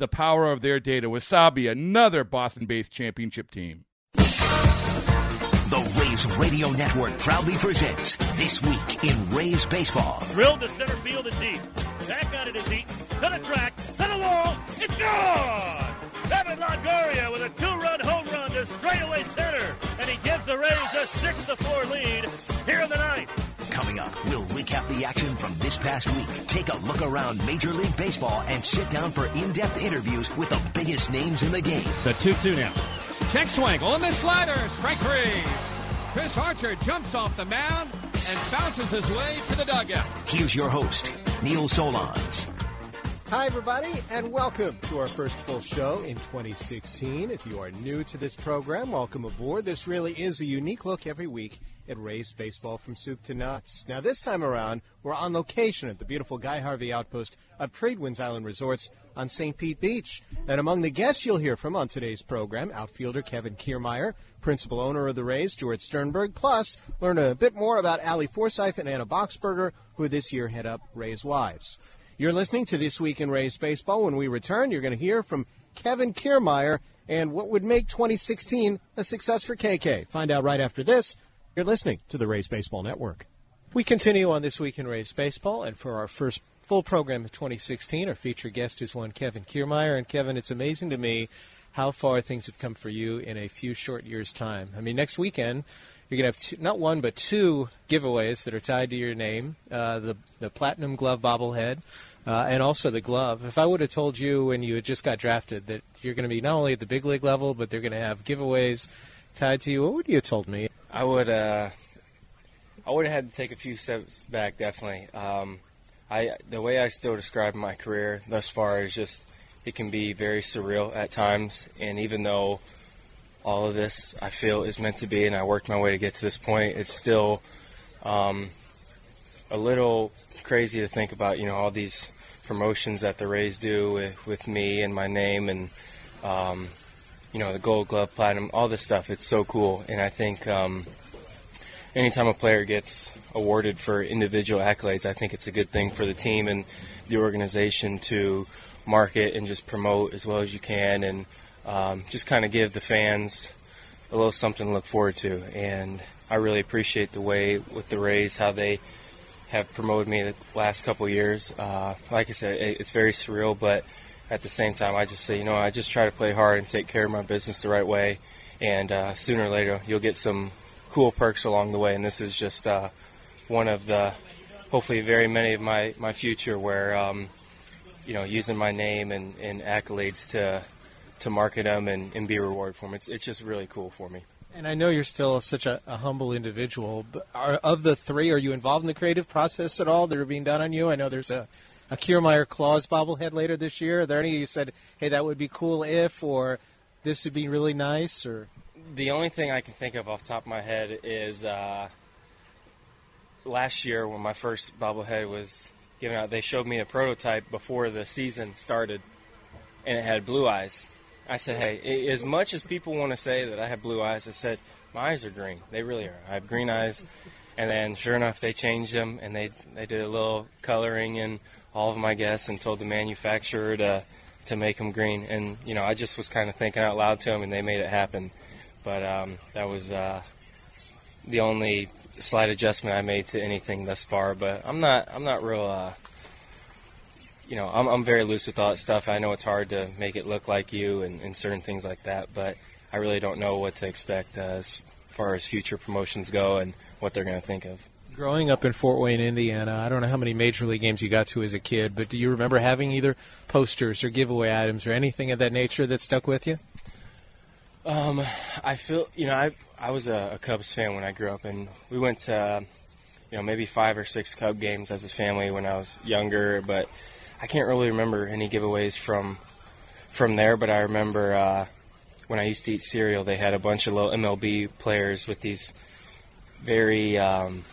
the power of their data. Wasabi, another Boston based championship team. The Rays Radio Network proudly presents This Week in Rays Baseball. Drilled to center field and deep. Back on it is Eaton. To the track. To the wall. It's gone! Evan Longoria with a two-run home run to straightaway center. And he gives the Rays a 6-4 lead here in the ninth. Coming up, we'll recap the action from this past week, take a look around Major League Baseball, and sit down for in-depth interviews with the biggest names in the game. The 2-2 now. Check swing on the slider. Strike three. Chris Archer jumps off the mound and bounces his way to the dugout. Here's your host, Neil Solondz. Hi, everybody, and welcome to our first full show in 2016. If you are new to this program, welcome aboard. This really is a unique look every week at Rays baseball from soup to nuts. Now, this time around, we're on location at the beautiful Guy Harvey outpost of Tradewinds Island Resorts on St. Pete Beach. And among the guests you'll hear from on today's program, outfielder Kevin Kiermaier, principal owner of the Rays, George Sternberg, plus learn a bit more about Allie Forsythe and Anna Boxberger, who this year head up Rays Wives. You're listening to This Week in Rays Baseball. When we return, you're going to hear from Kevin Kiermaier and what would make 2016 a success for KK. Find out right after this. You're listening to the Rays Baseball Network. We continue on This Week in Rays Baseball, and for our first full program of 2016, our featured guest is one Kevin Kiermaier. And Kevin, it's amazing to me how far things have come for you in a few short years' time. I mean, next weekend, you're going to have two, not one but two giveaways that are tied to your name: uh, the the platinum glove bobblehead, uh, and also the glove. If I would have told you when you had just got drafted that you're going to be not only at the big league level, but they're going to have giveaways tied to you, what would you have told me? I would uh, I would have had to take a few steps back, definitely. Um, I the way I still describe my career thus far is just it can be very surreal at times, and even though all of this I feel is meant to be, and I worked my way to get to this point, it's still um, a little crazy to think about. You know, all these promotions that the Rays do with, with me and my name, and um, you know, the Gold Glove, Platinum, all this stuff. It's so cool, and I think um, anytime a player gets awarded for individual accolades, I think it's a good thing for the team and the organization to market and just promote as well as you can, and um, just kind of give the fans a little something to look forward to. And I really appreciate the way with the Rays how they have promoted me the last couple years. Uh, like I said, it, it's very surreal, but at the same time, I just say, you know, I just try to play hard and take care of my business the right way, and uh, sooner or later you'll get some cool perks along the way. And this is just uh, one of the, hopefully, very many of my my future where, um, you know, using my name and, and accolades to to market them and, and be rewarded for them. It's it's just really cool for me. And I know you're still such a, a humble individual. But are, of the three, are you involved in the creative process at all that are being done on you? I know there's a a Kiermaier Claus bobblehead later this year? Are there any you said, hey, that would be cool if, or this would be really nice, or? The only thing I can think of off the top of my head is uh, last year when my first bobblehead was given out. They showed me a prototype before the season started, and it had blue eyes. I said, hey, as much as people want to say that I have blue eyes, I said my eyes are green. They really are. I have green eyes. And then, sure enough, they changed them, and they they did a little coloring and all of them, I guess, and told the manufacturer to to make them green. And you know, I just was kind of thinking out loud to them, and they made it happen. But um, that was uh, the only slight adjustment I made to anything thus far. But I'm not I'm not real. Uh, you know, I'm, I'm very loose with all that stuff. I know it's hard to make it look like you and, and certain things like that, but I really don't know what to expect uh, as far as future promotions go and what they're going to think of. Growing up in Fort Wayne, Indiana, I don't know how many major league games you got to as a kid, but do you remember having either posters or giveaway items or anything of that nature that stuck with you? Um, I feel, you know, I I was a, a Cubs fan when I grew up, and we went to, you know, maybe five or six Cub games as a family when I was younger, but I can't really remember any giveaways from from there. But I remember uh, when I used to eat cereal, they had a bunch of little MLB players with these very um,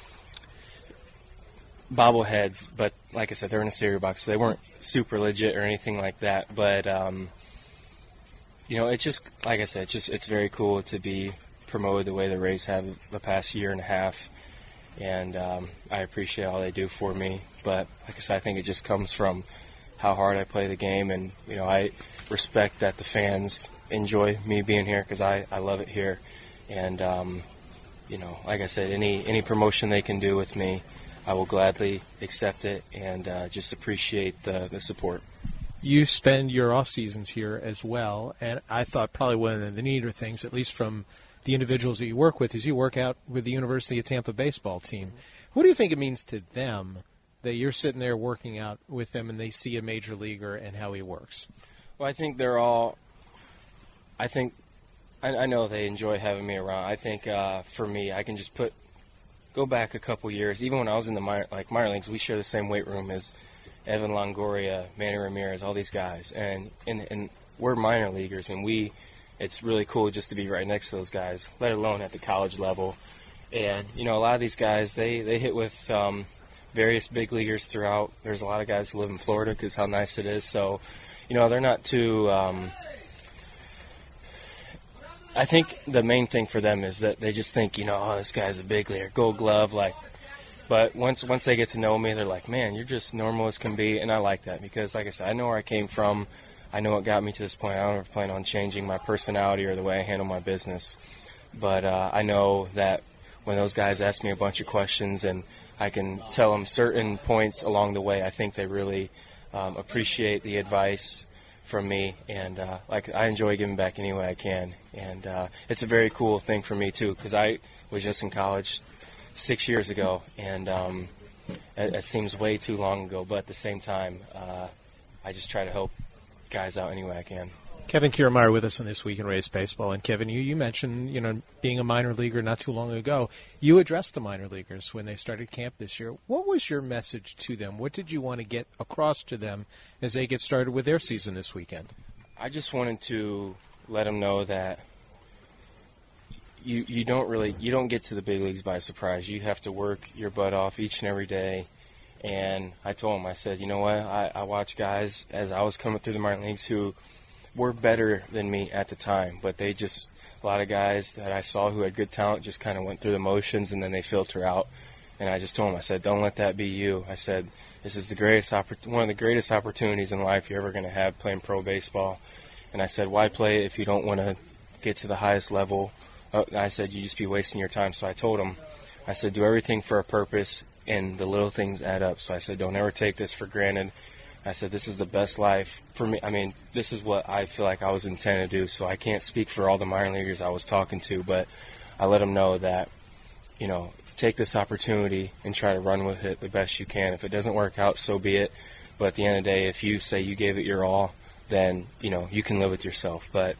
bobbleheads, but like I said, they're in a cereal box, so they weren't super legit or anything like that. But um, you know, it's just like I said, it's just it's very cool to be promoted the way the Rays have the past year and a half, and um, I appreciate all they do for me. But like I said, I think it just comes from how hard I play the game, and you know, I respect that the fans enjoy me being here because I, I love it here, and um, you know, like I said, any any promotion they can do with me, I will gladly accept it and uh, just appreciate the, the support. You spend your off seasons here as well, and I thought probably one of the neater things, at least from the individuals that you work with, is you work out with the University of Tampa baseball team. What do you think it means to them that you're sitting there working out with them and they see a major leaguer and how he works? Well, I think they're all. I think I, I know they enjoy having me around. I think uh, for me, I can just put go back a couple years. Even when I was in the minor, like minor leagues, we share the same weight room as Evan Longoria, Manny Ramirez, all these guys, and and, and we're minor leaguers, and we it's really cool just to be right next to those guys, let alone at the college level. And you know, a lot of these guys they they hit with um, various big leaguers throughout. There's a lot of guys who live in Florida because how nice it is. So, you know, they're not too. Um, I think the main thing for them is that they just think, you know, oh, this guy's a big leaguer, Gold Glove, like but once once they get to know me, they're like, "Man, you're just normal as can be," and I like that because, like I said, I know where I came from. I know what got me to this point. I don't plan on changing my personality or the way I handle my business. But uh, I know that when those guys ask me a bunch of questions and I can tell them certain points along the way, I think they really um, appreciate the advice from me, and uh, like I enjoy giving back any way I can. And uh, it's a very cool thing for me too, because I was just in college six years ago, and um, it, it, seems way too long ago. But at the same time, uh, I just try to help guys out any way I can. Kevin Kiermaier with us on this week in Rays baseball, and Kevin, you you mentioned you know being a minor leaguer not too long ago. You addressed the minor leaguers when they started camp this year. What was your message to them? What did you want to get across to them as they get started with their season this weekend? I just wanted to let them know that you you don't really you don't get to the big leagues by surprise. You have to work your butt off each and every day. And I told him, I said, you know what? I, I watched guys as I was coming through the minor leagues who were better than me at the time, but they just a lot of guys that I saw who had good talent just kind of went through the motions and then they filter out. And I just told him, I said, don't let that be you. I said, this is the greatest oppor- one of the greatest opportunities in life you're ever going to have playing pro baseball. And I said, why play if you don't want to get to the highest level uh, I said, you just be wasting your time. So I told him, I said, do everything for a purpose, and the little things add up. So I said, don't ever take this for granted. I said, this is the best life for me. I mean, this is what I feel like I was intended to do. So I can't speak for all the minor leaguers I was talking to, but I let them know that, you know, take this opportunity and try to run with it the best you can. If it doesn't work out, so be it. But at the end of the day, if you say you gave it your all, then, you know, you can live with yourself. But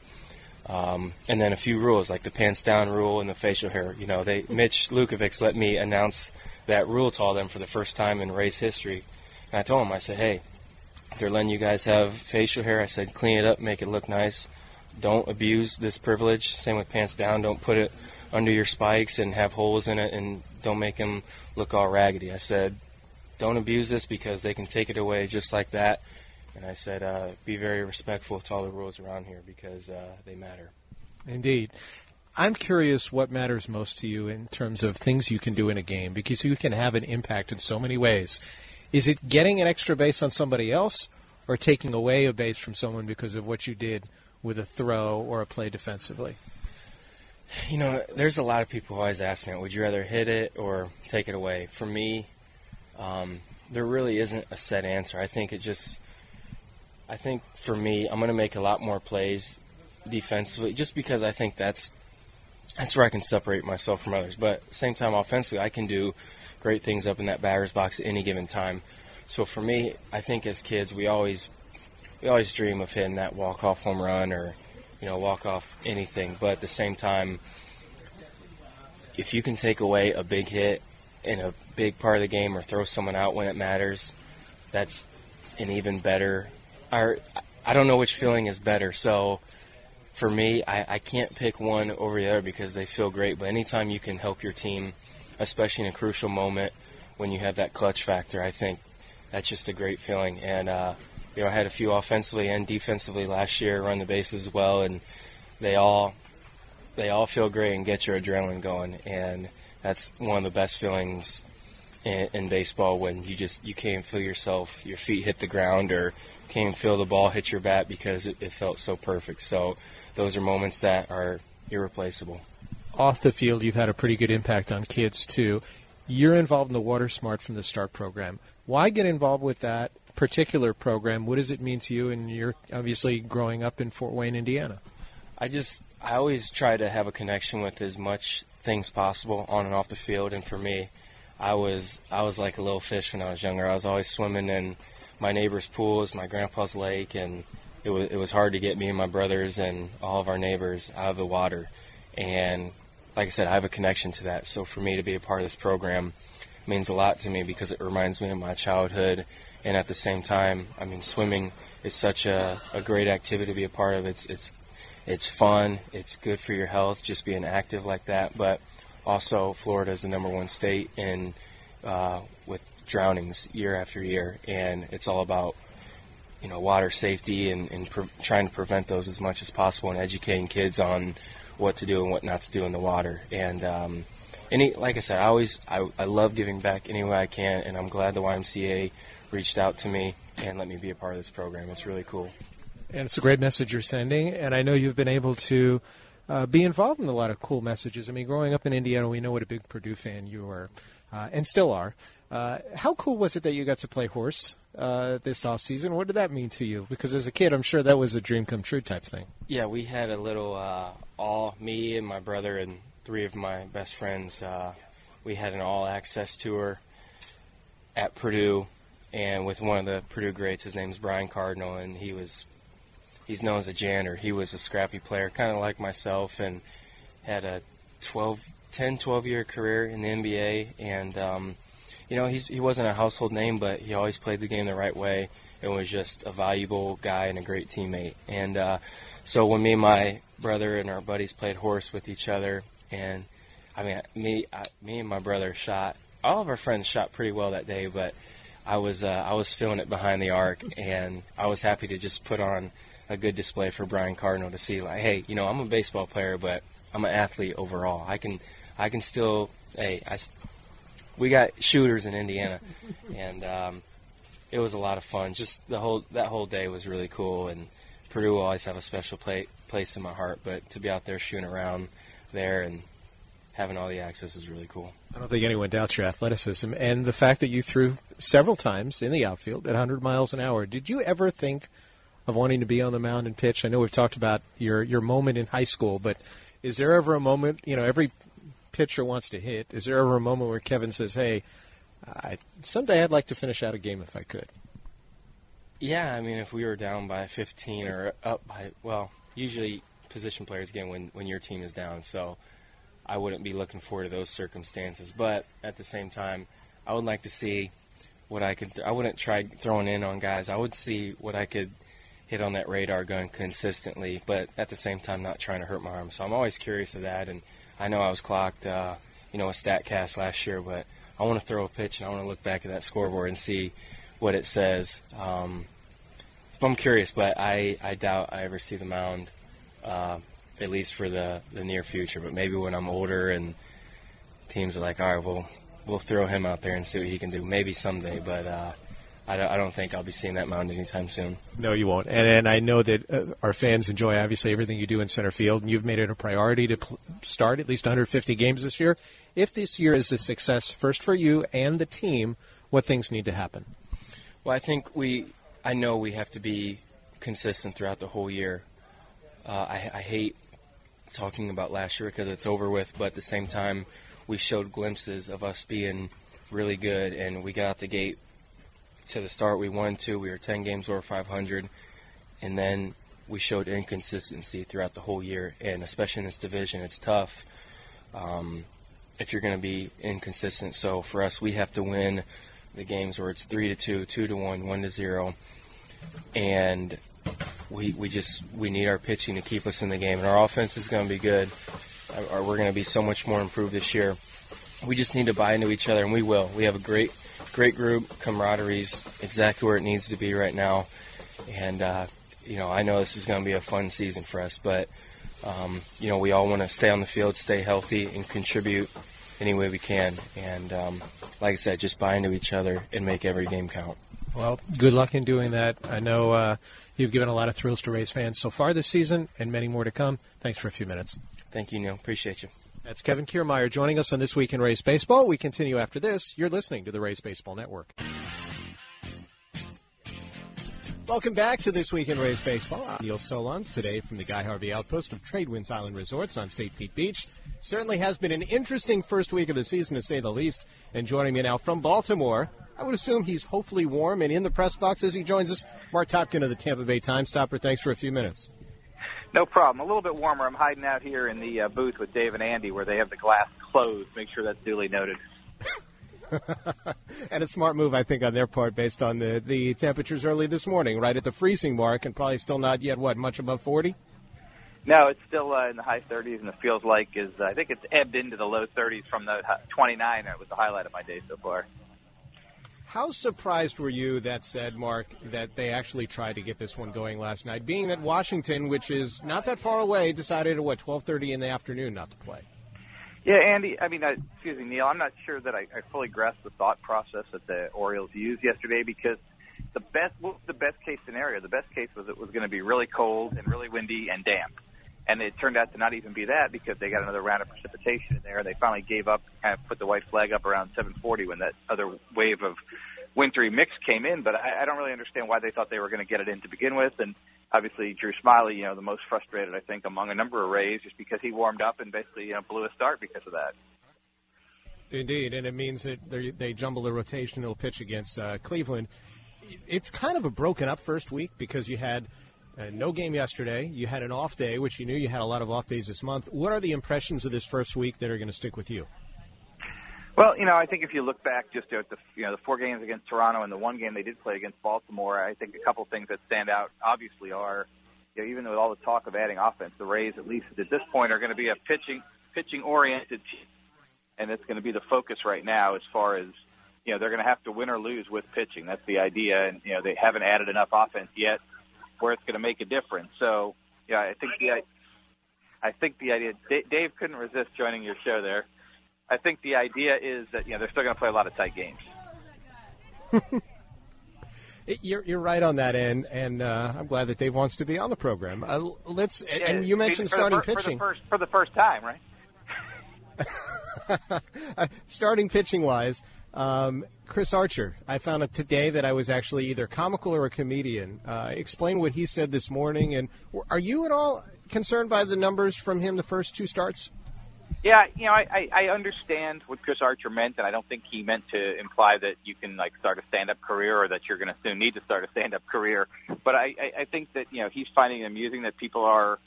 um, and then a few rules like the pants down rule and the facial hair. You know, they Mitch Lukevics let me announce that rule to all them for the first time in Rays history. And I told him, I said, hey, they're letting you guys have facial hair. I said, clean it up, make it look nice. Don't abuse this privilege. Same with pants down. Don't put it under your spikes and have holes in it, and don't make them look all raggedy. I said, don't abuse this because they can take it away just like that and I said, uh, be very respectful to all the rules around here because uh, they matter. Indeed. I'm curious what matters most to you in terms of things you can do in a game because you can have an impact in so many ways. Is it getting an extra base on somebody else or taking away a base from someone because of what you did with a throw or a play defensively? You know, there's a lot of people who always ask me, would you rather hit it or take it away? For me, um, there really isn't a set answer. I think it just I think for me, I'm going to make a lot more plays defensively, just because I think that's that's where I can separate myself from others. But at the same time, offensively, I can do great things up in that batter's box at any given time. So for me, I think as kids, we always we always dream of hitting that walk off home run or you know walk off anything. But at the same time, if you can take away a big hit in a big part of the game or throw someone out when it matters, that's an even better. Or I don't know which feeling is better. So for me, I, I can't pick one over the other because they feel great. But anytime you can help your team, especially in a crucial moment when you have that clutch factor, I think that's just a great feeling. And uh, you know, I had a few offensively and defensively last year run the bases well, and they all they all feel great and get your adrenaline going. And that's one of the best feelings in, in baseball when you just you can't feel yourself, your feet hit the ground, or can't feel the ball hit your bat because it, it felt so perfect. So those are moments that are irreplaceable. Off the field, you've had a pretty good impact on kids too. You're involved in the Water Smart from the Start program. Why get involved with that particular program? What does it mean to you? And you're obviously growing up in Fort Wayne, Indiana. I just I always try to have a connection with as much things possible on and off the field. And for me, I was I was like a little fish when I was younger. I was always swimming in my neighbor's pools, my grandpa's lake, and it was it was hard to get me and my brothers and all of our neighbors out of the water. And like I said, I have a connection to that. So for me to be a part of this program means a lot to me because it reminds me of my childhood. And at the same time, I mean, swimming is such a, a great activity to be a part of. It's it's it's fun. It's good for your health, just being active like that. But also, Florida is the number one state in uh, with drownings year after year, and it's all about you know water safety and, and pre- trying to prevent those as much as possible and educating kids on what to do and what not to do in the water. And um, any like I said, I always I, I love giving back any way I can, and I'm glad the YMCA reached out to me and let me be a part of this program. It's really cool and it's a great message you're sending. And I know you've been able to uh, be involved in a lot of cool messages. I mean, growing up in Indiana, we know what a big Purdue fan you were, uh, and still are. Uh, how cool was it that you got to play horse uh, this off season? What did that mean to you? Because as a kid, I'm sure that was a dream come true type thing. Yeah, we had a little uh, all me and my brother and three of my best friends. Uh, we had an all access tour at Purdue, and with one of the Purdue greats, his name's Brian Cardinal, and he was he's known as a janitor. He was a scrappy player, kind of like myself, and had a 12, 10, 12 year career in the NBA. And, um, you know, he's, he wasn't a household name, but he always played the game the right way and was just a valuable guy and a great teammate. And uh, so when me and my brother and our buddies played horse with each other, and I mean, me, I, me and my brother shot. All of our friends shot pretty well that day, but I was uh, I was feeling it behind the arc, and I was happy to just put on a good display for Brian Cardinal to see like, hey, you know, I'm a baseball player, but I'm an athlete overall. I can I can still hey, I we got shooters in Indiana, and um, it was a lot of fun. Just the whole that whole day was really cool, and Purdue will always have a special play, place in my heart. But to be out there shooting around there and having all the access is really cool. I don't think anyone doubts your athleticism and the fact that you threw several times in the outfield at 100 miles an hour. Did you ever think of wanting to be on the mound and pitch? I know we've talked about your your moment in high school, but is there ever a moment? You know, every pitcher wants to hit. Is there ever a moment where Kevin says, "Hey, I, someday I'd like to finish out a game if I could"? Yeah, I mean, if we were down by 15 or up by well, usually position players get when when your team is down, so I wouldn't be looking forward to those circumstances. But at the same time, I would like to see what I could. Th- I wouldn't try throwing in on guys. I would see what I could hit on that radar gun consistently, but at the same time not trying to hurt my arm. So I'm always curious of that, and I know I was clocked, uh, you know, a Statcast last year, but I want to throw a pitch and I want to look back at that scoreboard and see what it says. Um, I'm curious, but I, I doubt I ever see the mound, uh, at least for the, the near future. But maybe when I'm older and teams are like, all right, well, we'll throw him out there and see what he can do. Maybe someday, but uh, I don't, I don't think I'll be seeing that mound anytime soon. No, you won't. And, and I know that uh, our fans enjoy obviously everything you do in center field, and you've made it a priority to pl- start at least 150 games this year. If this year is a success, first for you and the team, what things need to happen? Well, I think we, I know we have to be consistent throughout the whole year. Uh, I, I hate talking about last year because it's over with, but at the same time, we showed glimpses of us being really good, and we got out the gate to the start. We won two. We were 10 games over 500, and then we showed inconsistency throughout the whole year, and especially in this division, it's tough um, if you're going to be inconsistent. So for us, we have to win the games where it's three to two, two to one, one to zero, and we we just we need our pitching to keep us in the game, and our offense is going to be good. Or we're going to be so much more improved this year. We just need to buy into each other, and we will. We have a great great group. Camaraderie's exactly where it needs to be right now, and uh, you know I know this is going to be a fun season for us, but um, you know we all want to stay on the field, stay healthy, and contribute any way we can. And um, like I said, just buy into each other and make every game count. Well, good luck in doing that. I know uh, you've given a lot of thrills to Rays fans so far this season, and many more to come. Thanks for a few minutes. Thank you, Neil. Appreciate you. That's Kevin Kiermaier joining us on This Week in Rays Baseball. We continue after this. You're listening to the Rays Baseball Network. Welcome back to This Week in Rays Baseball. I'm Neil Solondz today from the Guy Harvey Outpost of Tradewinds Island Resorts on St. Pete Beach. Certainly has been an interesting first week of the season, to say the least. And joining me now from Baltimore, I would assume he's hopefully warm and in the press box as he joins us. Mark Topkin of the Tampa Bay Time Stopper. Thanks for a few minutes. No problem. A little bit warmer. I'm hiding out here in the uh, booth with Dave and Andy where they have the glass closed. Make sure that's duly noted. and a smart move, I think, on their part based on the, the temperatures early this morning, right at the freezing mark, and probably still not yet, what, much above 40? No, it's still uh, in the high 30s, and it feels like is uh, I think it's ebbed into the low 30s from the 29. That was the highlight of my day so far. How surprised were you, that said, Mark, that they actually tried to get this one going last night, being that Washington, which is not that far away, decided at what 12:30 in the afternoon not to play? Yeah, Andy. I mean, uh, excuse me, Neil. I'm not sure that I, I fully grasp the thought process that the Orioles used yesterday because the best, what was the best case scenario? The best case was it was going to be really cold and really windy and damp and it turned out to not even be that because they got another round of precipitation in there. They finally gave up, kind of put the white flag up around 7:40 when that other wave of wintry mix came in. But I, I don't really understand why they thought they were going to get it in to begin with. And obviously, Drew Smyly, you know, the most frustrated I think among a number of Rays, just because he warmed up and basically you know blew a start because of that. Indeed, and it means that they jumble the rotational pitch against uh, Cleveland. It's kind of a broken up first week because you had uh, no game yesterday. You had an off day, which you knew you had a lot of off days this month. What are the impressions of this first week that are going to stick with you? Well, you know, I think if you look back just at the you know the four games against Toronto and the one game they did play against Baltimore, I think a couple things that stand out obviously are, you know, even with all the talk of adding offense, the Rays at least at this point are going to be a pitching pitching oriented team, and it's going to be the focus right now as far as you know they're going to have to win or lose with pitching. That's the idea, and you know they haven't added enough offense yet where it's going to make a difference. So, yeah, I think the I think the idea Dave couldn't resist joining your show there. I think the idea is that you know they're still going to play a lot of tight games. You're, you're right on that end, and uh, I'm glad that Dave wants to be on the program. Uh, let's and you mentioned starting for, pitching for the, first, for the first time, right? starting pitching wise, um, Chris Archer, I found out today that I was actually either comical or a comedian. Uh, explain what he said this morning, and are you at all concerned by the numbers from him the first two starts? Yeah, you know, I, I understand what Chris Archer meant, and I don't think he meant to imply that you can like start a stand-up career or that you're going to soon need to start a stand-up career. But I, I, I think that you know he's finding it amusing that people are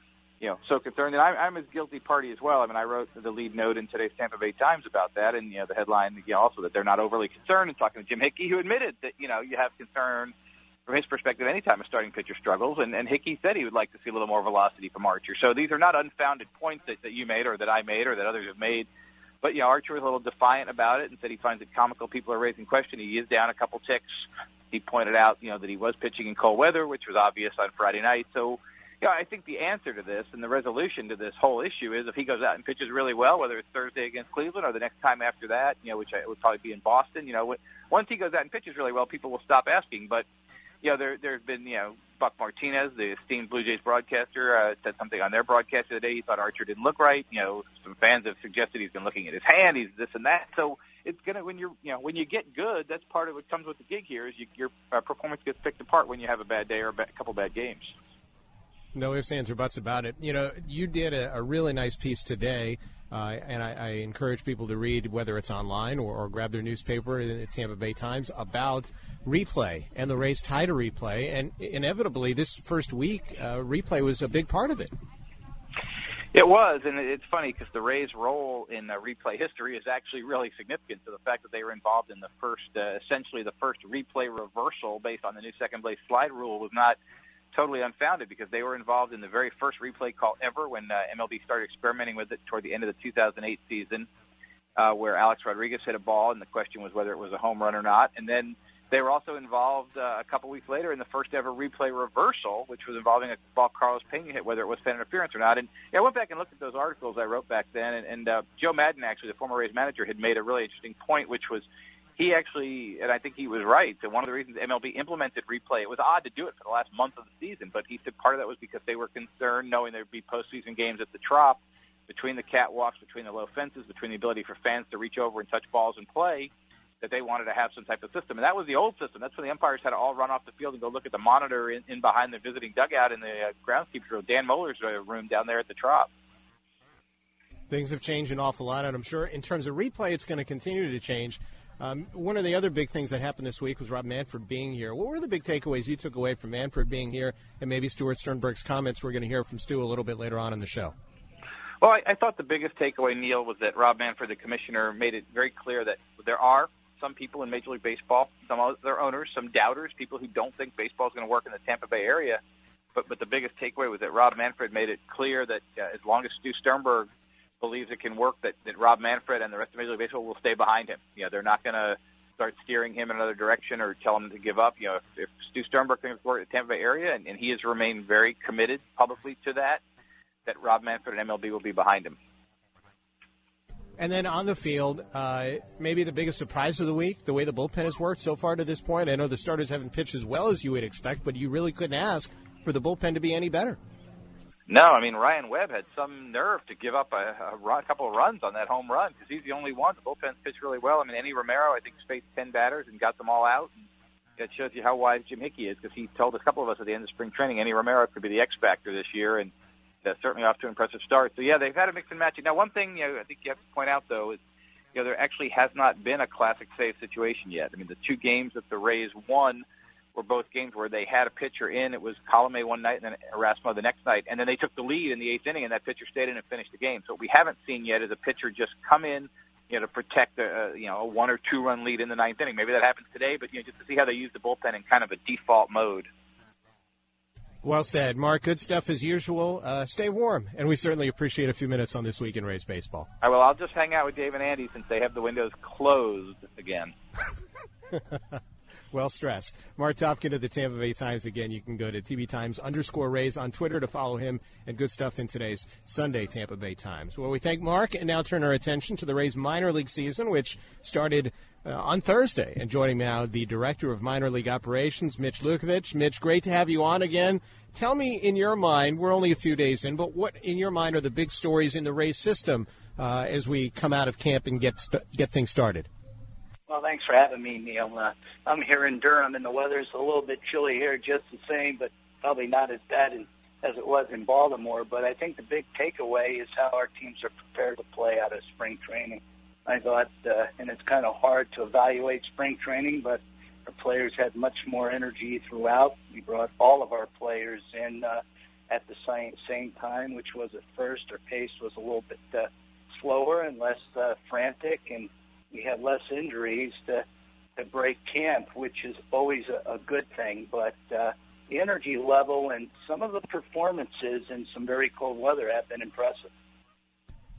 you know, so concerned. And I'm, I'm as guilty party as well. I mean, I wrote the lead note in today's Tampa Bay Times about that, and you know, the headline you know, also that they're not overly concerned. And talking to Jim Hickey, who admitted that you know you have concern from his perspective anytime a starting pitcher struggles. And, and Hickey said he would like to see a little more velocity from Archer. So these are not unfounded points that, that you made or that I made or that others have made. But you know, Archer was a little defiant about it and said he finds it comical. People are raising question. He is down a couple ticks. He pointed out, you know, that he was pitching in cold weather, which was obvious on Friday night. So yeah, I think the answer to this and the resolution to this whole issue is if he goes out and pitches really well, whether it's Thursday against Cleveland or the next time after that, you know, which I, would probably be in Boston. You know, once he goes out and pitches really well, people will stop asking. But you know, there there's been you know Buck Martinez, the esteemed Blue Jays broadcaster, uh, said something on their broadcast the other day. He thought Archer didn't look right. You know, some fans have suggested he's been looking at his hand. He's this and that. So it's gonna when you're you know when you get good, that's part of what comes with the gig here is you, your uh, performance gets picked apart when you have a bad day or a, ba- a couple bad games. No ifs, ands, or buts about it. You know, you did a, a really nice piece today, uh, and I, I, encourage people to read, whether it's online or, or grab their newspaper in the Tampa Bay Times, about replay and the Rays tie to replay. And inevitably, this first week, uh, replay was a big part of it. It was, and it's funny because the Rays' role in uh, replay history is actually really significant to the fact that they were involved in the first, uh, essentially the first replay reversal based on the new second base slide rule was not totally unfounded because they were involved in the very first replay call ever when uh, MLB started experimenting with it toward the end of the 2008 season, uh, where Alex Rodriguez hit a ball and the question was whether it was a home run or not, and then they were also involved uh, a couple weeks later in the first ever replay reversal, which was involving a ball Carlos Pena hit, whether it was fan interference or not. And yeah, I went back and looked at those articles I wrote back then, and, and uh, Joe Maddon, actually, the former Rays manager, had made a really interesting point, which was he actually, and I think he was right. So one of the reasons MLB implemented replay, it was odd to do it for the last month of the season, but he said part of that was because they were concerned, knowing there'd be postseason games at the Trop, between the catwalks, between the low fences, between the ability for fans to reach over and touch balls and play that they wanted to have some type of system. And that was the old system. That's when the umpires had to all run off the field and go look at the monitor in, in behind the visiting dugout in the uh, groundskeeper's room, Dan Moeller's uh, room down there at the Trop. Things have changed an awful lot, and I'm sure in terms of replay, it's going to continue to change. Um, one of the other big things that happened this week was Rob Manfred being here. What were the big takeaways you took away from Manfred being here, and maybe Stuart Sternberg's comments? We're going to hear from Stu a little bit later on in the show. Well, I, I thought the biggest takeaway, Neil, was that Rob Manfred, the commissioner, made it very clear that there are some people in Major League Baseball, some other owners, some doubters, people who don't think baseball is going to work in the Tampa Bay area. But but the biggest takeaway was that Rob Manfred made it clear that uh, as long as Stu Sternberg believes it can work, that that Rob Manfred and the rest of Major League Baseball will stay behind him. You know, they're not going to start steering him in another direction or tell him to give up. You know, if, if Stu Sternberg thinks it's work in the Tampa Bay area, and, and he has remained very committed publicly to that, that Rob Manfred and MLB will be behind him. And then on the field, uh, maybe the biggest surprise of the week, the way the bullpen has worked so far to this point. I know the starters haven't pitched as well as you would expect, but you really couldn't ask for the bullpen to be any better. No, I mean Ryan Webb had some nerve to give up a, a, a couple of runs on that home run because he's the only one. The bullpen's pitched really well. I mean, Enny Romero, I think, faced ten batters and got them all out. That shows you how wise Jim Hickey is because he told a couple of us at the end of spring training, Enny Romero could be the X factor this year, and uh, certainly off to an impressive start. So yeah, they've had a mix and match. Now, one thing you know, I think you have to point out though is you know there actually has not been a classic save situation yet. I mean, the two games that the Rays won were both games where they had a pitcher in. It was Colome one night and then Erasmo the next night, and then they took the lead in the eighth inning, and that pitcher stayed in and finished the game. So what we haven't seen yet is a pitcher just come in. You know, to protect a, you know a one or two run lead in the ninth inning. Maybe that happens today, but you know, just to see how they use the bullpen in kind of a default mode. Well said, Mark. Good stuff as usual. Uh, stay warm, and we certainly appreciate a few minutes on this week in Rays baseball. I will. I'll just hang out with Dave and Andy since they have the windows closed again. well stressed. Mark Topkin of the Tampa Bay Times again. You can go to TB Times underscore Rays on Twitter to follow him and good stuff in today's Sunday Tampa Bay Times. Well, we thank Mark and now turn our attention to the Rays minor league season, which started uh, on Thursday. And joining me now, the director of minor league operations, Mitch Lukevics. Mitch, great to have you on again. Tell me, in your mind, we're only a few days in, but what in your mind are the big stories in the Rays system uh, as we come out of camp and get st- get things started? Well, thanks for having me, Neil. Uh, I'm here in Durham, and the weather's a little bit chilly here, just the same, but probably not as bad in, as it was in Baltimore. But I think the big takeaway is how our teams are prepared to play out of spring training. I thought, uh, and it's kind of hard to evaluate spring training, but our players had much more energy throughout. We brought all of our players in uh, at the same same time, which was at first our pace was a little bit uh, slower and less uh, frantic, and we had less injuries to to break camp, which is always a, a good thing. But uh, the energy level and some of the performances in some very cold weather have been impressive.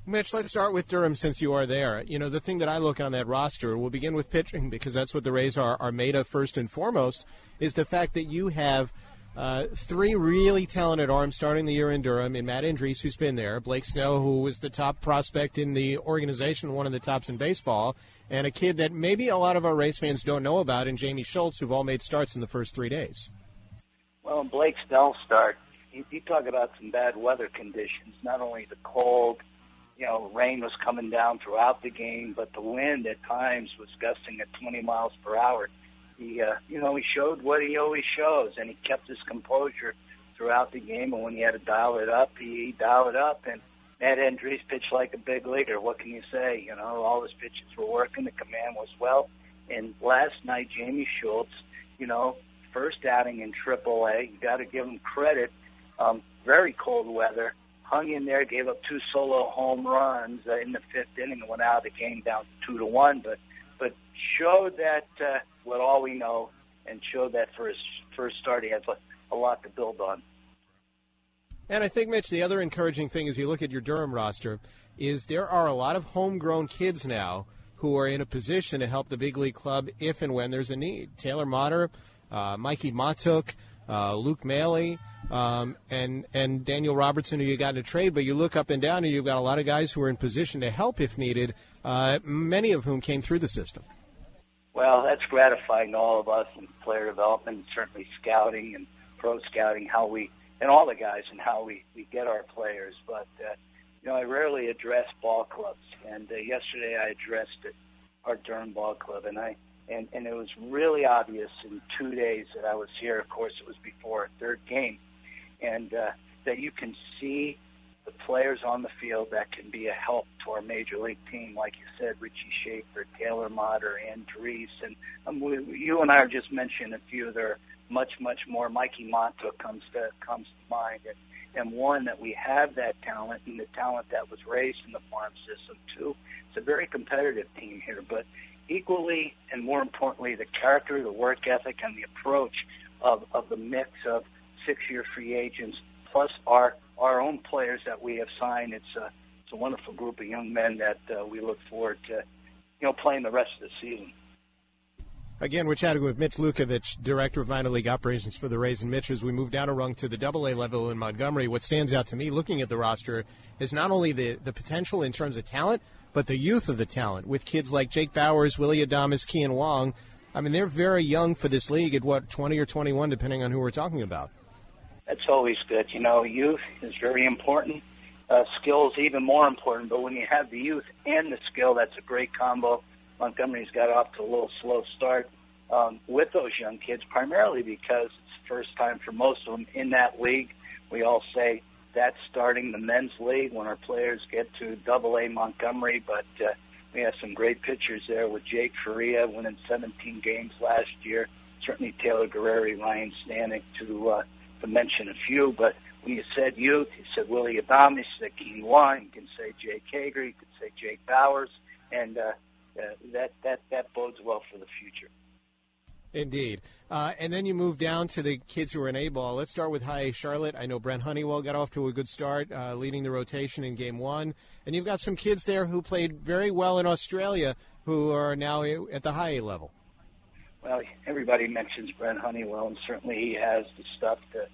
Mitch, let's start with Durham since you are there. You know, the thing that I look on that roster, we'll begin with pitching because that's what the Rays are, are made of first and foremost, is the fact that you have uh, three really talented arms starting the year in Durham in Matt Andriese, who's been there, Blake Snell, who was the top prospect in the organization, one of the tops in baseball, and a kid that maybe a lot of our Rays fans don't know about, and Jamie Schultz, who've all made starts in the first three days. Well, Blake Snell start, you, you talk about some bad weather conditions, not only the cold – you know, rain was coming down throughout the game, but the wind at times was gusting at 20 miles per hour. He, uh, you know, he showed what he always shows, and he kept his composure throughout the game. And when he had to dial it up, he, dialed it up. And Matt Andriese pitched like a big leaguer. What can you say? You know, all his pitches were working. The command was well. And last night, Jamie Schultz, you know, first outing in AAA. You got to give him credit. Um, very cold weather. Hung in there, gave up two solo home runs uh, in the fifth inning, and went out of the game down two to one. But but showed that uh, what all we know, and showed that for his first start, he has a, a lot to build on. And I think, Mitch, the other encouraging thing as you look at your Durham roster is there are a lot of homegrown kids now who are in a position to help the big league club if and when there's a need. Taylor Motter, uh, Mikie Mahtook, uh, Luke Maile, um, and and Daniel Robertson, who you got in a trade. But you look up and down, and you've got a lot of guys who are in position to help if needed. Uh, many of whom came through the system. Well, that's gratifying to all of us in player development, and certainly scouting and pro scouting, how we and all the guys and how we we get our players. But uh, you know, I rarely address ball clubs, and uh, yesterday I addressed it, our Durham Ball Club, and I and and it was really obvious in two days that I was here. Of course, it was before our third game, and uh, that you can see the players on the field that can be a help to our major league team, like you said, Richie Shaffer, Taylor Motter, Andriese, and um, we, you and I are just mentioning a few. There are much, much more. Mikie Mahtook comes to comes to mind, and, and one that we have that talent and the talent that was raised in the farm system too. It's a very competitive team here, but equally and more importantly, the character, the work ethic, and the approach of, of the mix of six-year free agents plus our our own players that we have signed. It's a it's a wonderful group of young men that uh, we look forward to, you know, playing the rest of the season. Again, we're chatting with Mitch Lukevics, Director of Minor League Operations for the Rays. And Mitch, as we move down a rung to the Double A level in Montgomery, what stands out to me looking at the roster is not only the, the potential in terms of talent, but the youth of the talent with kids like Jake Bauers, Willie Adames, Kean Wong. I mean, they're very young for this league at what, 20 or 21, depending on who we're talking about. That's always good. You know, youth is very important. Uh, skill is even more important, but when you have the youth and the skill, that's a great combo. Montgomery's got off to a little slow start um, with those young kids, primarily because it's the first time for most of them in that league. We all say that's starting the men's league when our players get to Double A Montgomery, but uh, we have some great pitchers there with Jake Faria winning 17 games last year. Certainly Taylor Guerrieri, Ryan Stanek to uh, to mention a few. But when you said youth, you said Willie Adames, you said Kean Wong, you can say Jake Hager, you can say Jake Bauers, and uh, uh, that that that bodes well for the future. Indeed. Uh, and then you move down to the kids who are in A ball. Let's start with High A Charlotte. I know Brent Honeywell got off to a good start, uh, leading the rotation in game one. And you've got some kids there who played very well in Australia who are now at the high A level. Well, everybody mentions Brent Honeywell, and certainly he has the stuff to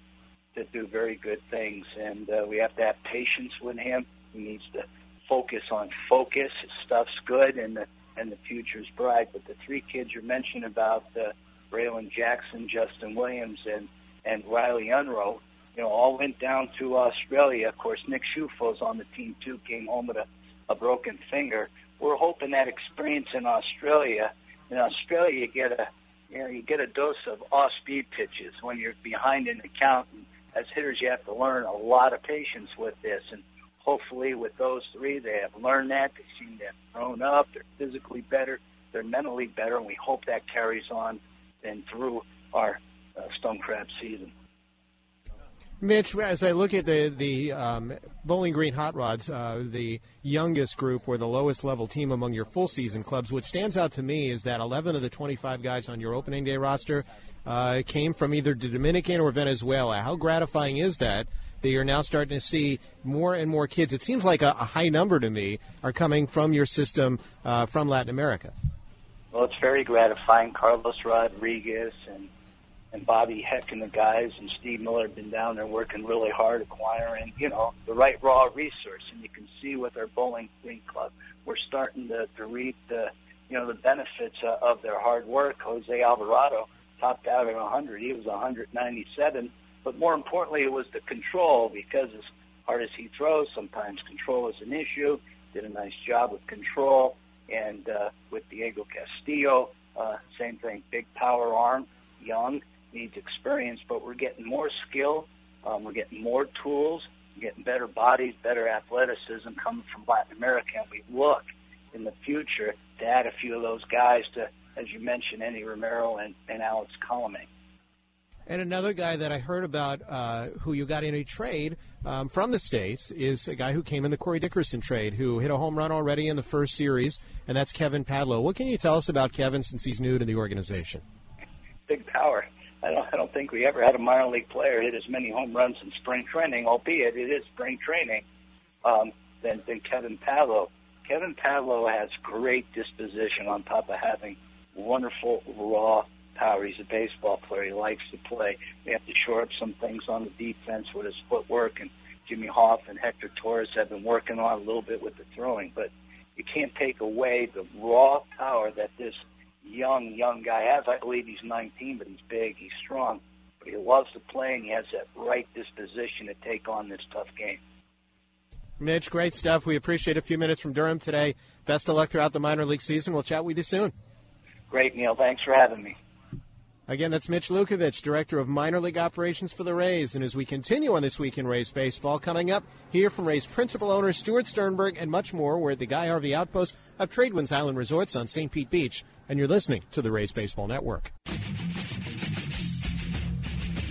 to do very good things. And uh, we have to have patience with him. He needs to focus on focus. His stuff's good, and the and the future's bright. But the three kids you mentioned about uh, Braylon Jackson, Justin Williams, and and Riley Unroe, you know, all went down to Australia. Of course, Nick Ciuffo's on the team too. Came home with a, a broken finger. We're hoping that experience in Australia. In Australia, you get a you know, you get a dose of off-speed pitches when you're behind in the count. And as hitters, you have to learn a lot of patience with this. And hopefully, with those three, they have learned that. They seem to have grown up. They're physically better. They're mentally better, and we hope that carries on and through our uh, stone crab season. Mitch, as I look at the the um, Bowling Green Hot Rods, uh, the youngest group or the lowest level team among your full season clubs, what stands out to me is that 11 of the 25 guys on your opening day roster uh, came from either the Dominican or Venezuela. How gratifying is that? That you're now starting to see more and more kids. It seems like a, a high number to me are coming from your system uh, from Latin America. Well, it's very gratifying. Carlos Rodriguez and and Bobby Heck and the guys and Steve Miller have been down there working really hard acquiring, you know, the right raw resource. And you can see with our Bowling Green Club, we're starting to, to reap the, you know, the benefits uh, of their hard work. Jose Alvarado topped out at 100. He was 197. But more importantly, it was the control because as hard as he throws. Sometimes control is an issue. Did a nice job with control. And uh, with Diego Castillo, uh, same thing. Big power arm, young, needs experience, but we're getting more skill. Um, we're getting more tools. We're getting better bodies, better athleticism coming from Latin America. And we look in the future to add a few of those guys to, as you mentioned, Enny Romero and, and Alex Colome. And another guy that I heard about uh, who you got in a trade um, from the States is a guy who came in the Corey Dickerson trade who hit a home run already in the first series, and that's Kevin Padlo. What can you tell us about Kevin since he's new to the organization? Big power. I don't, I don't think we ever had a minor league player hit as many home runs in spring training, albeit it is spring training, um, than, than Kevin Padlo. Kevin Padlo has great disposition on top of having wonderful raw power. He's a baseball player. He likes to play. We have to shore up some things on the defense with his footwork, and Jimmy Hoff and Hector Torres have been working on a little bit with the throwing. But you can't take away the raw power that this young, young guy has. I believe he's 19, but he's big, he's strong. But he loves to play, and he has that right disposition to take on this tough game. Mitch, great stuff. We appreciate a few minutes from Durham today. Best of luck throughout the minor league season. We'll chat with you soon. Great, Neil. Thanks for having me. Again, that's Mitch Lukevics, Director of Minor League Operations for the Rays. And as we continue on This Week in Rays Baseball, coming up, hear from Rays principal owner Stuart Sternberg and much more. We're at the Guy Harvey Outpost of Tradewinds Island Resorts on St. Pete Beach. And you're listening to the Rays Baseball Network.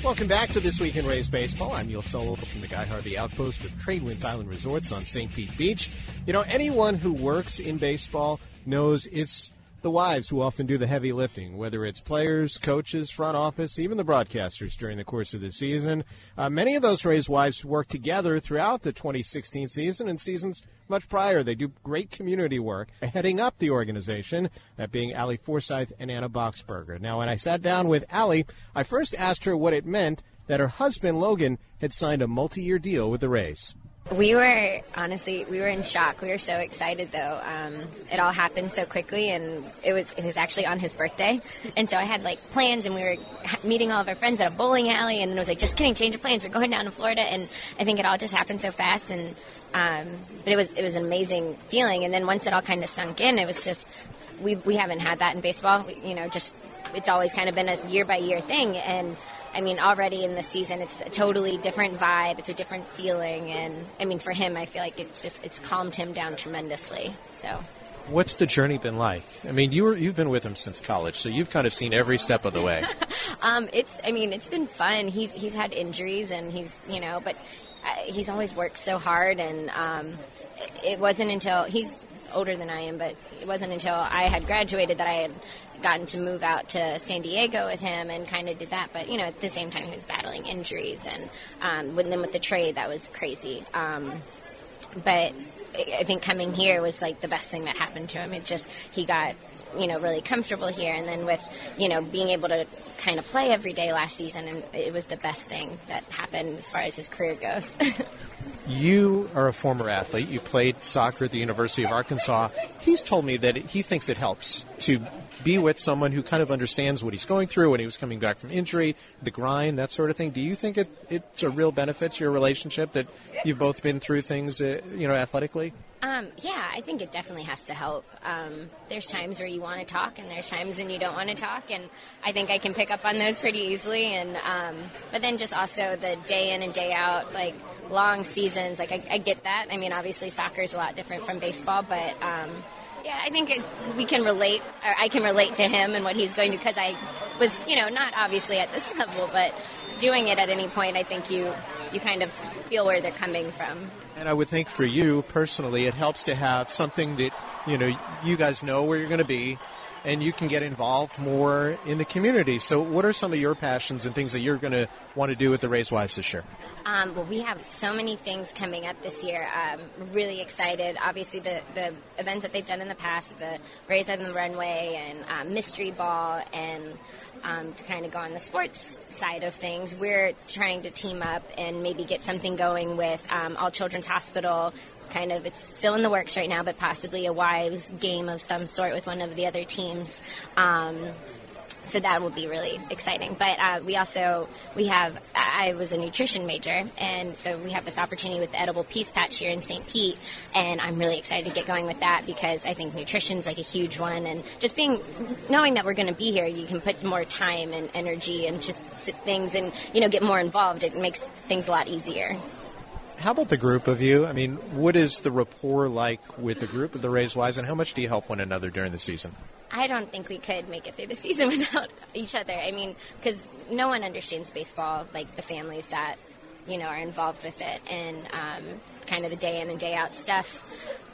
Welcome back to This Week in Rays Baseball. I'm Neil Solondz from the Guy Harvey Outpost of Tradewinds Island Resorts on St. Pete Beach. You know, anyone who works in baseball knows it's the wives who often do the heavy lifting, whether it's players, coaches, front office, even the broadcasters during the course of the season. Uh, many of those Rays wives work together throughout the 2016 season and seasons much prior. They do great community work heading up the organization, that being Allie Forsythe and Anna Boxberger. Now, when I sat down with Allie, I first asked her what it meant that her husband, Logan, had signed a multi year deal with the Rays. We were honestly, we were in shock. We were so excited, though. Um, it all happened so quickly, and it was it was actually on his birthday, and so I had like plans, and we were meeting all of our friends at a bowling alley, and then it was like, just kidding, change of plans. We're going down to Florida, and I think it all just happened so fast, and um, but it was it was an amazing feeling. And then once it all kind of sunk in, it was just we we haven't had that in baseball. We, you know, just it's always kind of been a year by year thing, and I mean, already in the season, it's a totally different vibe. It's a different feeling, and I mean, for him, I feel like it's just it's calmed him down tremendously. So. What's the journey been like? I mean, you were you've been with him since college, so you've kind of seen every step of the way. um, it's I mean, it's been fun. He's he's had injuries, and he's you know, but uh, he's always worked so hard, and um, it wasn't until he's older than I am, but it wasn't until I had graduated that I had gotten to move out to San Diego with him and kind of did that. But you know, at the same time, he was battling injuries, and um, with then with the trade, that was crazy. Um, but I think coming here was like the best thing that happened to him. It just he got you know really comfortable here, and then with you know being able to kind of play every day last season, and it was the best thing that happened as far as his career goes. you are a former athlete. You played soccer at the University of Arkansas. He's told me that he thinks it helps to be with someone who kind of understands what he's going through when he was coming back from injury, the grind, that sort of thing. Do you think it, it's a real benefit to your relationship that you've both been through things, uh, you know, athletically? Um, yeah, I think it definitely has to help. Um, there's times where you want to talk, and there's times when you don't want to talk, and I think I can pick up on those pretty easily. And um, but then just also the day in and day out, like long seasons, like I, I get that. I mean, obviously soccer is a lot different from baseball, but um, yeah, I think it, we can relate. I can relate to him and what he's going to because I was, you know, not obviously at this level, but doing it at any point, I think you you kind of feel where they're coming from. And I would think for you personally, it helps to have something that you know you guys know where you're going to be and you can get involved more in the community. So, what are some of your passions and things that you're going to want to do with the Rays Wives this year? Um, well, we have so many things coming up this year. Um, really excited. Obviously, the, the events that they've done in the past, the Rays on the Runway and um, Mystery Ball, and um, to kind of go on the sports side of things, we're trying to team up and maybe get something going with um, All Children's Hospital kind of it's still in the works right now, but possibly a wives game of some sort with one of the other teams. Um, so that will be really exciting. But uh, we also we have I was a nutrition major, and so we have this opportunity with the edible peace patch here in St. Pete, and I'm really excited to get going with that because I think nutrition's like a huge one, and just being knowing that we're going to be here, you can put more time and energy into things, and you know get more involved. It makes things a lot easier. How about the group of you? I mean, what is the rapport like with the group of the Rays Wives, and how much do you help one another during the season? I don't think we could make it through the season without each other. I mean, because no one understands baseball like the families that you know are involved with it, and um, kind of the day in and day out stuff.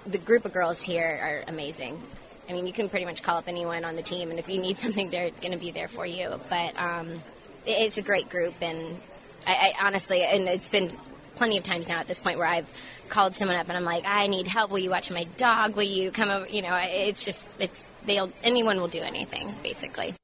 The group of girls here are amazing. I mean, you can pretty much call up anyone on the team, and if you need something, they're going to be there for you. But um, it's a great group, and I, I honestly, and it's been plenty of times now at this point where I've called someone up and I'm like, I need help. Will you watch my dog? Will you come over? You know, it's just it's they'll anyone will do anything basically.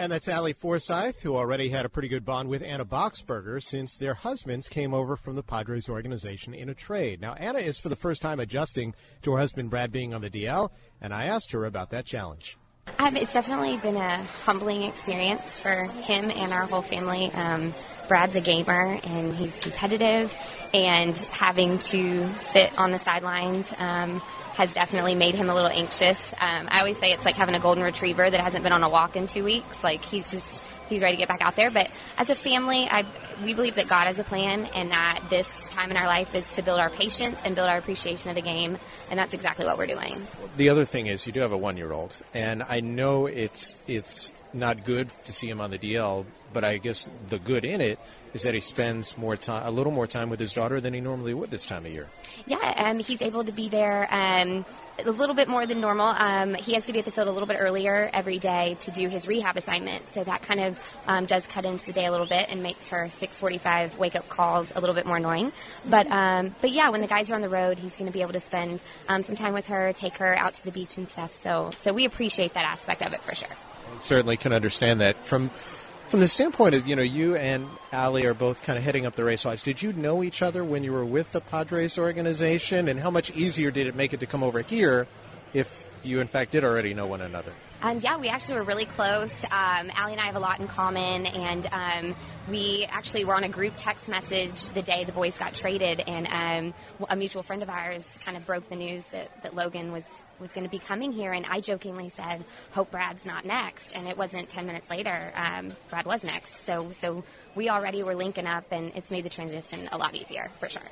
And that's Allie Forsythe, who already had a pretty good bond with Anna Boxberger since their husbands came over from the Padres organization in a trade. Now, Anna is for the first time adjusting to her husband Brad being on the DL, and I asked her about that challenge. Um, it's definitely been a humbling experience for him and our whole family. Um, Brad's a gamer and he's competitive, and having to sit on the sidelines um, has definitely made him a little anxious. Um, I always say it's like having a golden retriever that hasn't been on a walk in two weeks. Like he's just he's ready to get back out there. But as a family, I, we believe that God has a plan, and that this time in our life is to build our patience and build our appreciation of the game, and that's exactly what we're doing. The other thing is, you do have a one-year-old, and I know it's it's not good to see him on the DL, but I guess the good in it is that he spends more time, a little more time with his daughter than he normally would this time of year. Yeah, um, he's able to be there. Um, a little bit more than normal. Um, he has to be at the field a little bit earlier every day to do his rehab assignment, so that kind of um, does cut into the day a little bit and makes her 6:45 wake up calls a little bit more annoying. But um, but yeah, when the guys are on the road, he's going to be able to spend um, some time with her, take her out to the beach and stuff. So so we appreciate that aspect of it for sure. Certainly can understand that from from the standpoint of, you know, you and Allie are both kind of heading up the Rays Wives. Did you know each other when you were with the Padres organization? And how much easier did it make it to come over here if you, in fact, did already know one another? Um, yeah, we actually were really close. Um, Allie and I have a lot in common, and um, we actually were on a group text message the day the boys got traded, and um, a mutual friend of ours kind of broke the news that, that Logan was was going to be coming here, and I jokingly said, "Hope Brad's not next," and it wasn't ten minutes later. Um, Brad was next, so so we already were linking up, and it's made the transition a lot easier for sure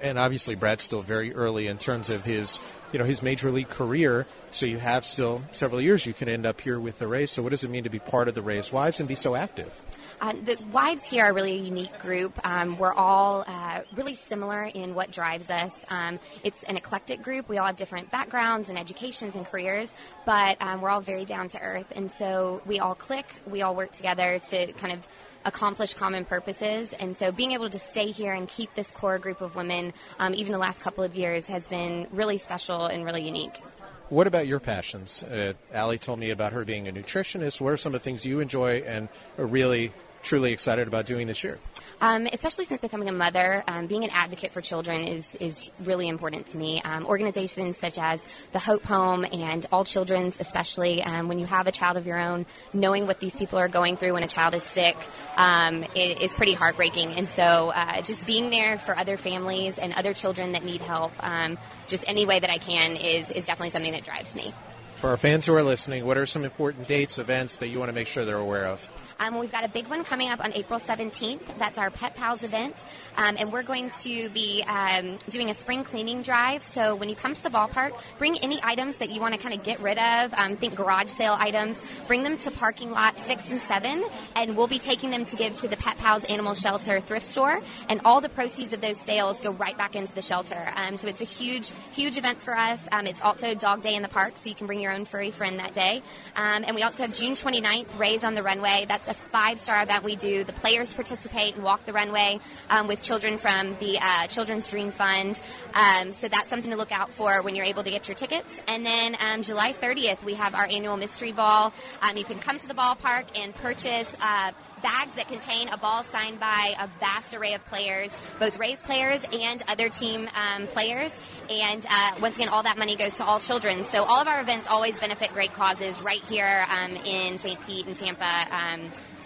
and obviously Brad's still very early in terms of his, you know, his major league career. So you have still several years you can end up here with the Rays. So what does it mean to be part of the Rays Wives and be so active? Uh, the wives here are really a unique group. Um, we're all uh, really similar in what drives us. Um, it's an eclectic group. We all have different backgrounds and educations and careers, but um, we're all very down to earth. And so we all click. We all work together to kind of accomplish common purposes. And so being able to stay here and keep this core group of women, um, even the last couple of years, has been really special and really unique. What about your passions? Uh, Allie told me about her being a nutritionist. What are some of the things you enjoy and really truly excited about doing this year? Um, especially since becoming a mother, um, being an advocate for children is is really important to me. Um, organizations such as the Hope Home and All Children's, especially um, when you have a child of your own, knowing what these people are going through when a child is sick um, is pretty heartbreaking. And so, uh, just being there for other families and other children that need help, um, just any way that I can, is is definitely something that drives me. For our fans who are listening, what are some important dates, events that you want to make sure they're aware of? Um, we've got a big one coming up on April 17th. That's our Pet Pals event. Um, and we're going to be um, doing a spring cleaning drive. So when you come to the ballpark, bring any items that you want to kind of get rid of. Um, think garage sale items. Bring them to parking lot six and seven. And we'll be taking them to give to the Pet Pals Animal Shelter thrift store. And all the proceeds of those sales go right back into the shelter. Um, so it's a huge, huge event for us. Um, it's also Dog Day in the park, so you can bring your own furry friend that day. and we also have June 29th, Rays on the Runway. That's a five star event we do. The players participate and walk the runway um, with children from the uh, Children's Dream Fund. Um, so that's something to look out for when you're able to get your tickets. And then um, July 30th, we have our annual mystery ball. Um, you can come to the ballpark and purchase. Uh, bags that contain a ball signed by a vast array of players, both Rays players and other team um, players. And uh, once again, all that money goes to all children. So all of our events always benefit great causes right here um, in St. Pete and Tampa.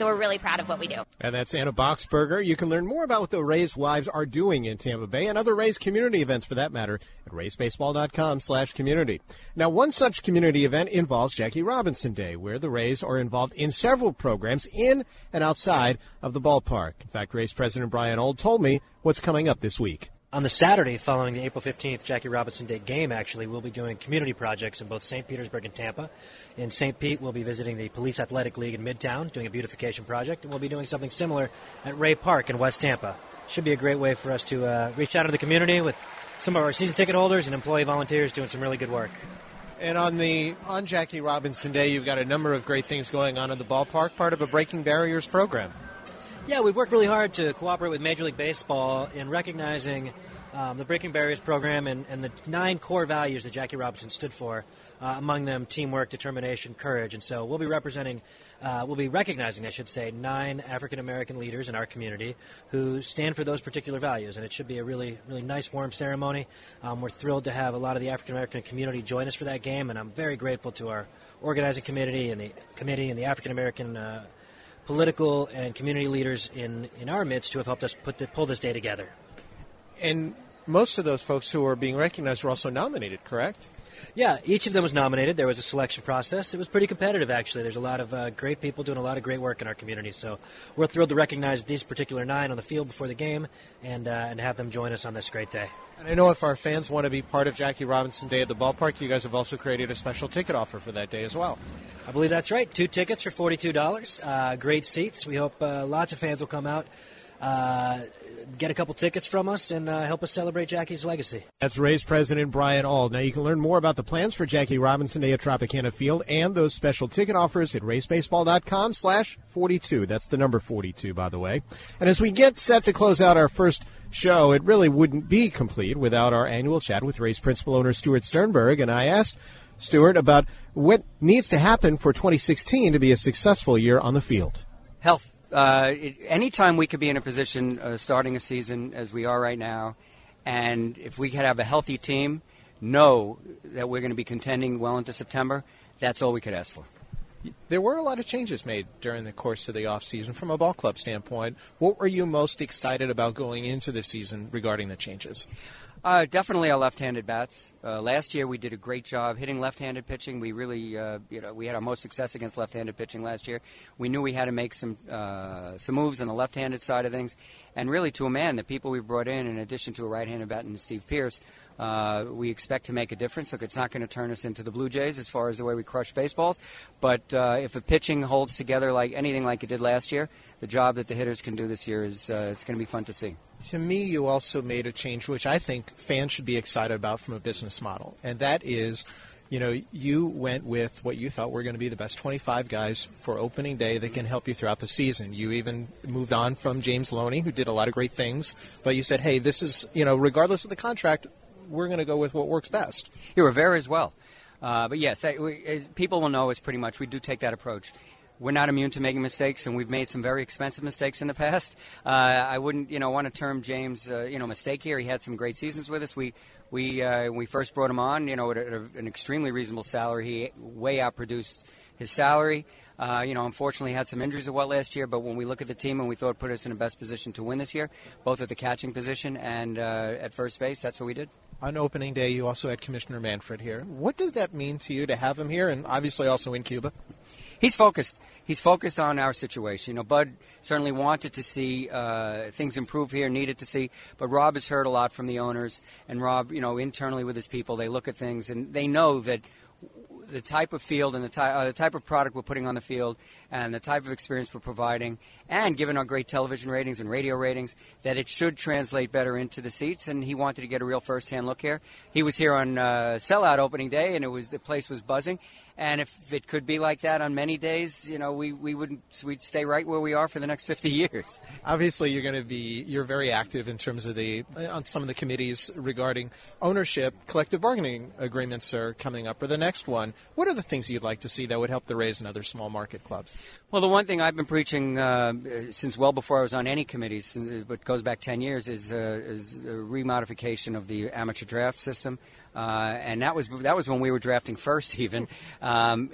So we're really proud of what we do. And that's Anna Boxberger. You can learn more about what the Rays wives are doing in Tampa Bay and other Rays community events for that matter at raysbaseball.com slash community. Now, one such community event involves Jackie Robinson Day, where the Rays are involved in several programs in and outside of the ballpark. In fact, Rays President Brian Auld told me what's coming up this week. On the Saturday following the April 15th Jackie Robinson Day game, actually, we'll be doing community projects in both St. Petersburg and Tampa. In St. Pete, we'll be visiting the Police Athletic League in Midtown, doing a beautification project, and we'll be doing something similar at Rey Park in West Tampa. Should be a great way for us to uh, reach out to the community with some of our season ticket holders and employee volunteers doing some really good work. And on the on Jackie Robinson Day, you've got a number of great things going on in the ballpark, part of a Breaking Barriers program. Yeah, we've worked really hard to cooperate with Major League Baseball in recognizing um, the Breaking Barriers program and, and, the nine core values that Jackie Robinson stood for, uh, among them teamwork, determination, courage. And so we'll be representing, uh, we'll be recognizing, I should say, nine African American leaders in our community who stand for those particular values. And it should be a really, really nice, warm ceremony. Um, we're thrilled to have a lot of the African American community join us for that game, and I'm very grateful to our organizing committee and the committee and the African American. Uh, political and community leaders in, in our midst who have helped us put the, pull this day together. And most of those folks who are being recognized were also nominated, correct? Yeah, each of them was nominated. There was a selection process. It was pretty competitive, actually. There's a lot of uh, great people doing a lot of great work in our community. So we're thrilled to recognize these particular nine on the field before the game and, uh, and have them join us on this great day. And I know if our fans want to be part of Jackie Robinson Day at the ballpark, you guys have also created a special ticket offer for that day as well. I believe that's right. Two tickets for $42. Uh, great seats. We hope uh, lots of fans will come out. Uh, get a couple tickets from us and uh, help us celebrate Jackie's legacy. That's Rays President Brian Auld. Now you can learn more about the plans for Jackie Robinson Day at Tropicana Field and those special ticket offers at raysbaseball.com slash 42. That's the number 42, by the way. And as we get set to close out our first show, it really wouldn't be complete without our annual chat with Rays principal owner Stuart Sternberg. And I asked Stuart about what needs to happen for 2016 to be a successful year on the field. Health uh, it, anytime we could be in a position uh, starting a season as we are right now, and if we could have a healthy team, know that we're going to be contending well into September, that's all we could ask for. There were a lot of changes made during the course of the offseason from a ball club standpoint. What were you most excited about going into the season regarding the changes? Uh, definitely our left-handed bats. Uh, last year we did a great job hitting left-handed pitching. We really, uh, you know, we had our most success against left-handed pitching last year. We knew we had to make some uh, some moves on the left-handed side of things, and really to a man, the people we brought in, in addition to a right-handed bat and Steve Pearce, uh, we expect to make a difference. Look, it's not going to turn us into the Blue Jays as far as the way we crush baseballs, but uh, if the pitching holds together like anything like it did last year, the job that the hitters can do this year is it's going to be fun to see to me, you also made a change, which I think fans should be excited about from a business model, and that is, you know, you went with what you thought were going to be the best 25 guys for opening day that can help you throughout the season. You even moved on from James Loney, who did a lot of great things, but you said, hey, this is, you know, regardless of the contract, we're going to go with what works best. You Rivera as well. Uh, but yes, I, we, people will know us pretty much. We do take that approach we're not immune to making mistakes, and we've made some very expensive mistakes in the past. Uh, I wouldn't, you know, want to term James, uh, you know, mistake here. He had some great seasons with us. We we uh, we first brought him on, you know, at, a, an extremely reasonable salary. He way outproduced his salary. Uh, you know, unfortunately, had some injuries of what last year, but when we look at the team and we thought put us in the best position to win this year, both at the catching position and uh, at first base, that's what we did. On opening day, you also had Commissioner Manfred here. What does that mean to you to have him here, and obviously also in Cuba? He's focused he's focused on our situation. You know, Bud certainly wanted to see uh, things improve here, needed to see, but Rob has heard a lot from the owners, and Rob, you know, internally with his people, they look at things and they know that the type of field and the, ty- uh, the type of product we're putting on the field and the type of experience we're providing, and given our great television ratings and radio ratings, that it should translate better into the seats. And he wanted to get a real first-hand look here. He was here on uh, sellout opening day, and it was the place was buzzing. And if it could be like that on many days, you know, we, we wouldn't we'd stay right where we are for the next 50 years. Obviously, you're going to be you're very active in terms of the on some of the committees regarding ownership. Collective bargaining agreements are coming up, or the next one. What are the things you'd like to see that would help the Rays and other small market clubs? Well, the one thing I've been preaching uh, since well before I was on any committees, but goes back 10 years, is, uh, is a remodification of the amateur draft system. Uh, and that was that was when we were drafting first. Even um,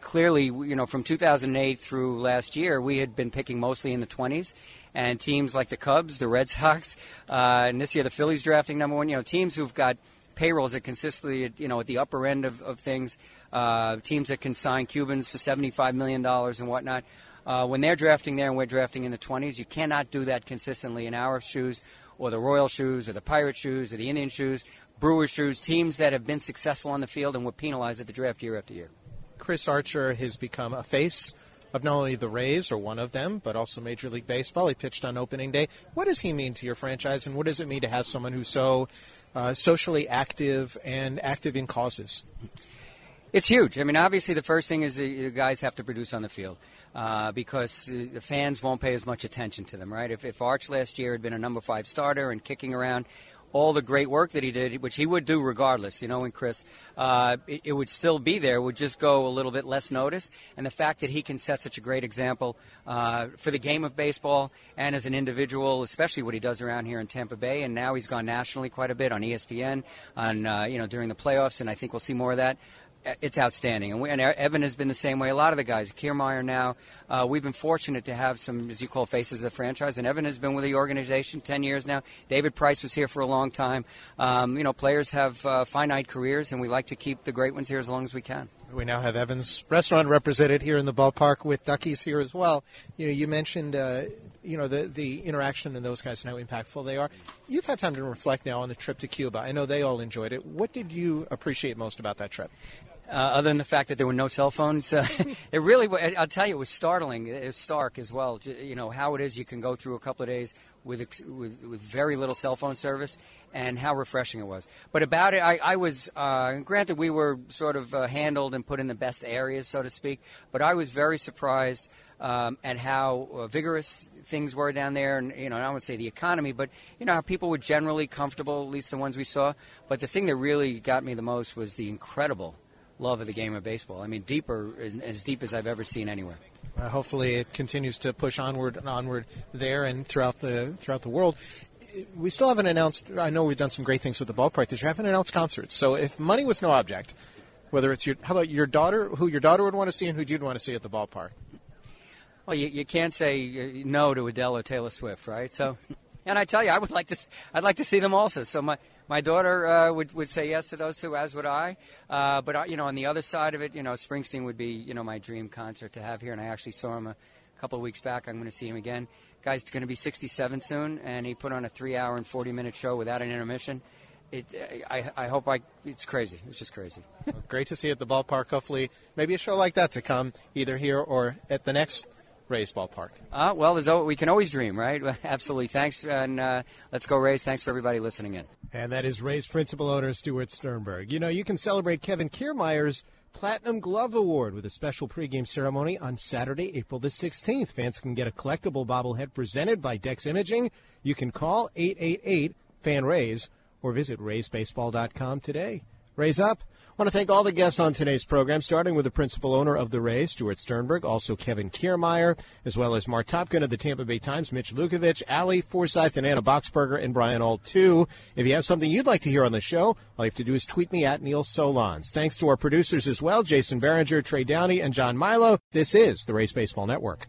clearly, you know, from 2008 through last year, we had been picking mostly in the 20s, and teams like the Cubs, the Red Sox, uh, and this year the Phillies drafting number one. You know, teams who've got payrolls that consistently, you know, at the upper end of, of things, uh, teams that can sign Cubans for $75 million and whatnot. Uh, when they're drafting there and we're drafting in the 20s, you cannot do that consistently in our shoes or the Royal shoes or the Pirate shoes or the Indian shoes, Brewers shoes, teams that have been successful on the field and were penalized at the draft year after year. Chris Archer has become a face of not only the Rays, or one of them, but also Major League Baseball. He pitched on opening day. What does he mean to your franchise, and what does it mean to have someone who's so uh, socially active and active in causes? It's huge. I mean, obviously, the first thing is the guys have to produce on the field uh, because the fans won't pay as much attention to them, right? If, if Arch last year had been a number five starter and kicking around, all the great work that he did, which he would do regardless, you know, and Chris, uh, it, it, would still be there, would just go a little bit less notice. And the fact that he can set such a great example uh, for the game of baseball and as an individual, especially what he does around here in Tampa Bay, and now he's gone nationally quite a bit on ESPN, on uh, you know during the playoffs, and I think we'll see more of that it's outstanding. And, we, and, Evan has been the same way. A lot of the guys, Kiermaier now, uh, we've been fortunate to have some, as you call, faces of the franchise. And Evan has been with the organization 10 years now. David Price was here for a long time. Um, you know, players have uh, finite careers, and we like to keep the great ones here as long as we can. We now have Evan's restaurant represented here in the ballpark with Ducky's here as well. You know, you mentioned. Uh, you know the the interaction and those guys and how impactful they are. You've had time to reflect now on the trip to Cuba. I know they all enjoyed it. What did you appreciate most about that trip? Uh, other than the fact that there were no cell phones. Uh, it really, I'll tell you, it was startling. It was stark as well. You know how it is you can go through a couple of days with with, with very little cell phone service, and how refreshing it was. But about it, I, I was uh, granted we were sort of uh, handled and put in the best areas, so to speak. But I was very surprised. Um, at how uh, vigorous things were down there, and you know, I don't want to say the economy, but you know how people were generally comfortable, at least the ones we saw. But the thing that really got me the most was the incredible love of the game of baseball. I mean, deeper, as deep as I've ever seen anywhere. Uh, hopefully, it continues to push onward and onward there and throughout the throughout the world. We still haven't announced. I know we've done some great things with the ballpark this year. Haven't announced concerts. So, if money was no object, whether it's your, how about your daughter, who your daughter would want to see, and who you'd want to see at the ballpark? Well, you, you can't say uh, no to Adele or Taylor Swift, right? So, and I tell you, I would like to. I'd like to see them also. So my my daughter uh, would would say yes to those two, as would I. Uh, but uh, you know, on the other side of it, you know, Springsteen would be you know my dream concert to have here, and I actually saw him a couple of weeks back. I'm going to see him again. Guy's going to be 67 soon, and he put on a three-hour and 40-minute show without an intermission. It, I, I hope I. It's crazy. It's just crazy. Great to see at the ballpark. Hopefully, maybe a show like that to come either here or at the next Rays ballpark? Uh, well, we can always dream, right? Absolutely. Thanks, and uh, let's go Rays. Thanks for everybody listening in. And that is Rays principal owner Stuart Sternberg. You know, you can celebrate Kevin Kiermaier's Platinum Glove Award with a special pregame ceremony on Saturday, April the 16th. Fans can get a collectible bobblehead presented by Dex Imaging. You can call 888 FAN Rays or visit RaysBaseball.com today. Rays Up. I want to thank all the guests on today's program, starting with the principal owner of the Rays, Stuart Sternberg, also Kevin Kiermaier, as well as Marc Topkin of the Tampa Bay Times, Mitch Lukevics, Allie Forsythe, and Anna Boxberger, and Brian Auld, too. If you have something you'd like to hear on the show, all you have to do is tweet me at Neil Solondz. Thanks to our producers as well, Jason Behringer, Trey Downey, and John Milo. This is the Rays Baseball Network.